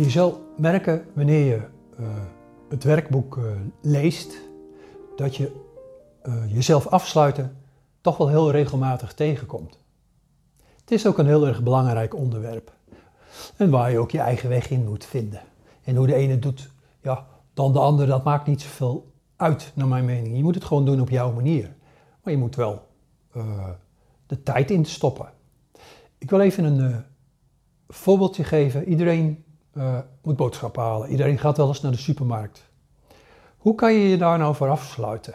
Je zal merken wanneer je uh, het werkboek uh, leest dat je uh, jezelf afsluiten toch wel heel regelmatig tegenkomt. Het is ook een heel erg belangrijk onderwerp. En waar je ook je eigen weg in moet vinden. En hoe de ene doet ja, dan de ander, dat maakt niet zoveel uit, naar mijn mening. Je moet het gewoon doen op jouw manier. Maar je moet wel de tijd in stoppen. Ik wil even een voorbeeldje geven. Iedereen uh, moet boodschappen halen. Iedereen gaat wel eens naar de supermarkt. Hoe kan je je daar nou voor afsluiten?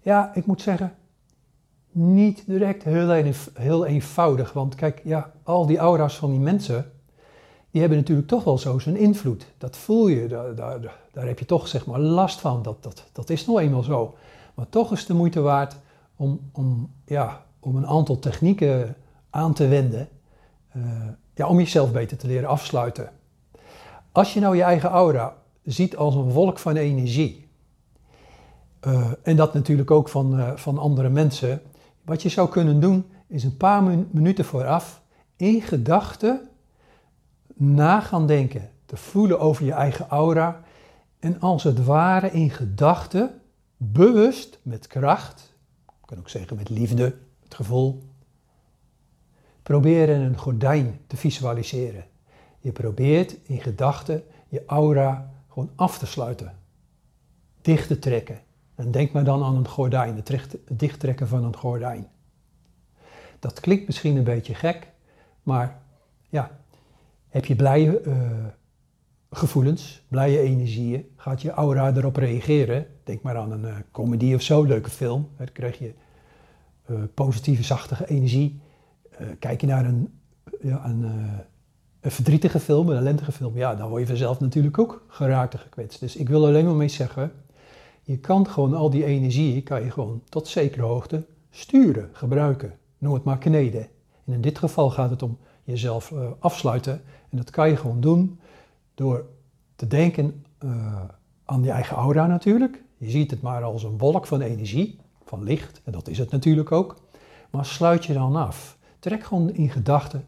Ja, ik moet zeggen, niet direct heel, heel eenvoudig. Want kijk, ja, al die aura's van die mensen, die hebben natuurlijk toch wel zo zijn invloed. Dat voel je, daar, daar, daar heb je toch zeg maar last van. Dat, dat, dat is nou eenmaal zo. Maar toch is de moeite waard om, om, ja, om een aantal technieken aan te wenden. Uh, ja, om jezelf beter te leren afsluiten. Als je nou je eigen aura ziet als een wolk van energie, uh, en dat natuurlijk ook van, uh, van andere mensen, wat je zou kunnen doen is een paar minuten vooraf in gedachten na gaan denken, te voelen over je eigen aura en als het ware in gedachten bewust met kracht, ik kan ook zeggen met liefde, het gevoel, proberen een gordijn te visualiseren. Je probeert in gedachten je aura gewoon af te sluiten, dicht te trekken. En denk maar dan aan een gordijn, het dichttrekken van een gordijn. Dat klinkt misschien een beetje gek, maar ja, heb je blije uh, gevoelens, blije energieën, gaat je aura erop reageren. Denk maar aan een uh, comedie of zo, leuke film. Dan krijg je uh, positieve, zachtige energie. kijk je naar een, ja, een verdrietige film, een ellendige film, ja, dan word je vanzelf natuurlijk ook geraakt en gekwetst. Dus ik wil alleen maar mee zeggen, je kan gewoon al die energie, kan je gewoon tot zekere hoogte sturen, gebruiken. Noem het maar kneden. En in dit geval gaat het om jezelf uh, afsluiten. En dat kan je gewoon doen door te denken uh, aan je eigen aura natuurlijk. Je ziet het maar als een wolk van energie, van licht, en dat is het natuurlijk ook. Maar sluit je dan af. Trek gewoon in gedachten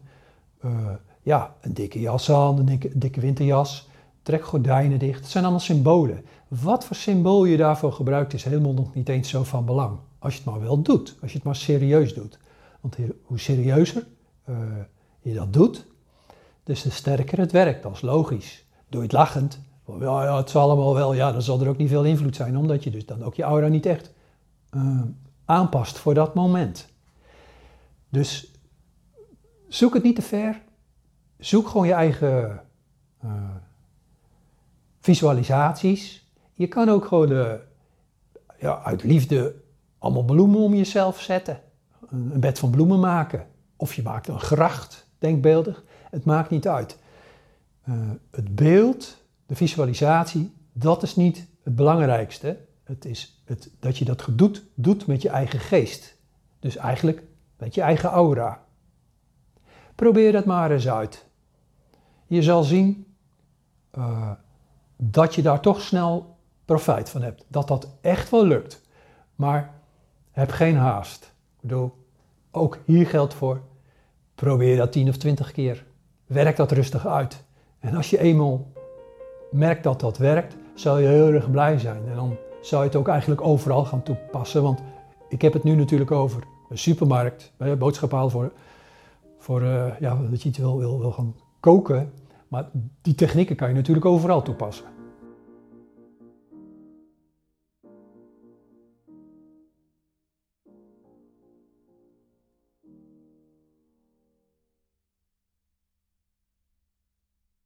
uh, ja, een dikke jas aan, een dikke, winterjas, trek gordijnen dicht. Het zijn allemaal symbolen. Wat voor symbool je daarvoor gebruikt is helemaal nog niet eens zo van belang. Als je het maar wel doet, als je het maar serieus doet. Want hoe serieuzer uh, je dat doet, dus te sterker het werkt. Dat is logisch. Doe je het lachend, ja, ja, het zal allemaal wel, ja, dan zal er ook niet veel invloed zijn, omdat je dus dan ook je aura niet echt uh, aanpast voor dat moment. Dus zoek het niet te ver, zoek gewoon je eigen uh, visualisaties. Je kan ook gewoon uh, ja, uit liefde allemaal bloemen om jezelf zetten. Een, bed van bloemen maken. Of je maakt een gracht, denkbeeldig. Het maakt niet uit. Uh, het beeld, de visualisatie, dat is niet het belangrijkste. Het is het, dat je dat doet, doet met je eigen geest. Dus eigenlijk met je eigen aura. Probeer dat maar eens uit je zal zien uh, dat je daar toch snel profijt van hebt. Dat dat echt wel lukt. Maar heb geen haast. Ik bedoel, ook hier geldt voor, probeer dat 10 of 20 keer. Werk dat rustig uit. En als je eenmaal merkt dat dat werkt, zal je heel erg blij zijn. En dan zou je het ook eigenlijk overal gaan toepassen. Want ik heb het nu natuurlijk over een supermarkt, boodschappen halen voor, voor uh, ja, dat je iets wil, wil, wil gaan koken. Maar die technieken kan je natuurlijk overal toepassen.